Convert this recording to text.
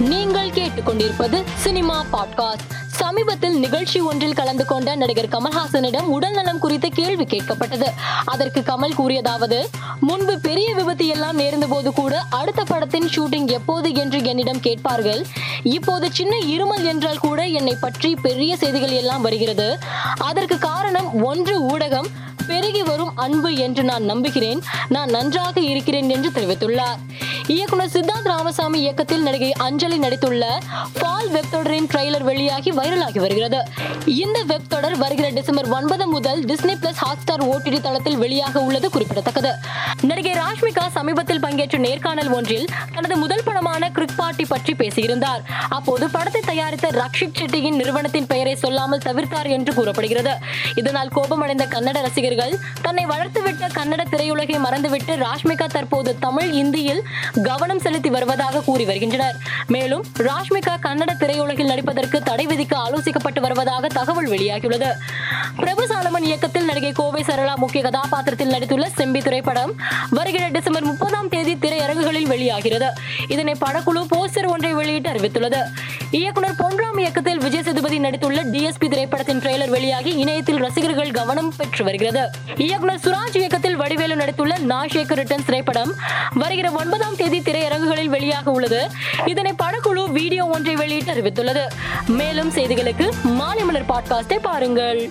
நீங்கள் கேட்டுக்கொண்டிருப்பது cinema podcast. சமீபத்தில் நிகழ்ச்சி ஒன்றில் கலந்து கொண்ட நடிகர் கமல்ஹாசனிடம் உடல் நலம் குறித்த கேள்வி கேட்கப்பட்டது. அதற்கு கமல் கூறியதாவது முன்பு பெரிய விபத்து எல்லாம் நேர்ந்த போது கூட அடுத்த படத்தின் ஷூட்டிங் எப்போது என்று என்னிடம் கேட்பார்கள். இப்போது சின்ன இருமல் என்றால் கூட என்னை பற்றி பெரிய செய்திகள் எல்லாம் வருகிறது. அதற்கு காரணம் ஒன்று ஊடகம். பெருகி வரும் அன்பு என்று நான் நம்புகிறேன். நான் நன்றாக இருக்கிறேன் என்று தெரிவித்துள்ளார். இயக்குனர் சித்தார்த் ராமசாமி இயக்கத்தில் நடிகை அஞ்சலி நடித்துள்ள பால் வெப் தொடரின் ட்ரெய்லர் வெளியாகி வைரலாகி வருகிறது. இந்த வெப் தொடர் வருகிற டிசம்பர் ஒன்பது முதல் டிஸ்னி பிளஸ் ஹாட்ஸ்டார் ஓடிடி தளத்தில் வெளியாக உள்ளது குறிப்பிடத்தக்கது. நடிகை ராஷ்மிகா சமீபத்தில் பங்கேற்ற நேர்காணல் ஒன்றில் தனது முதல் படமான கிரிக் பார்ட்டி பற்றி பேசியிருந்தார். அப்போது படத்தை தயாரித்த ரக்ஷித் செட்டியின் நிறுவனத்தின் பெயரை சொல்லாமல் தவிர்த்தார் என்று கூறப்படுகிறது. இதனால் கோபமடைந்த கன்னட ரசிகர்கள் தன்னை வளர்த்துவிட்ட கன்னட திரையுலகை மறந்துவிட்டு ராஷ்மிகா தற்போது தமிழ் இந்தியில் கவனம் செலுத்தி வருவதாக கூறி வருகின்றனர். மேலும் ராஷ்மிகா கன்னட திரையுலகில் நடிப்பதற்கு தடை விதிக்க ஆலோசிக்கப்பட்டு வருவதாக தகவல் வெளியாகியுள்ளது. பிரபு சாலமன் இயக்கத்தில் நடிகை கோவை சரளா முக்கிய கதாபாத்திரத்தில் நடித்துள்ள செம்பி திரைப்படம் வருகிற டிசம்பர் முப்பதாம் தேதி திரையரங்குகளில் வெளியாகிறது. இதனை படக்குழு போஸ்டர் ஒன்றை வெளியிட்டு அறிவித்துள்ளது. இயக்குனர் பொன்ராம் இயக்கத்தில் விஜய் சேதுபதி நடித்துள்ள டிஎஸ்பி திரைப்படத்தின் ட்ரெய்லர் வெளியாகி இணையத்தில் ரசிகர்கள் கவனம் பெற்று வருகிறது. இயக்குனர் சுராஜ் இயக்கத்தில் வடிவேலு நடித்துள்ள நாஷேகர் ரிட்டர்ன்ஸ் திரைப்படம் வருகிற ஒன்பதாம் தேதி திரையரங்குகளில் வெளியாக உள்ளது. இதனை படக்குழு வீடியோ ஒன்றை வெளியிட்டு அறிவித்துள்ளது. மேலும் செய்திகளுக்கு மாலை மலர் பாட்காஸ்டை பாருங்கள்.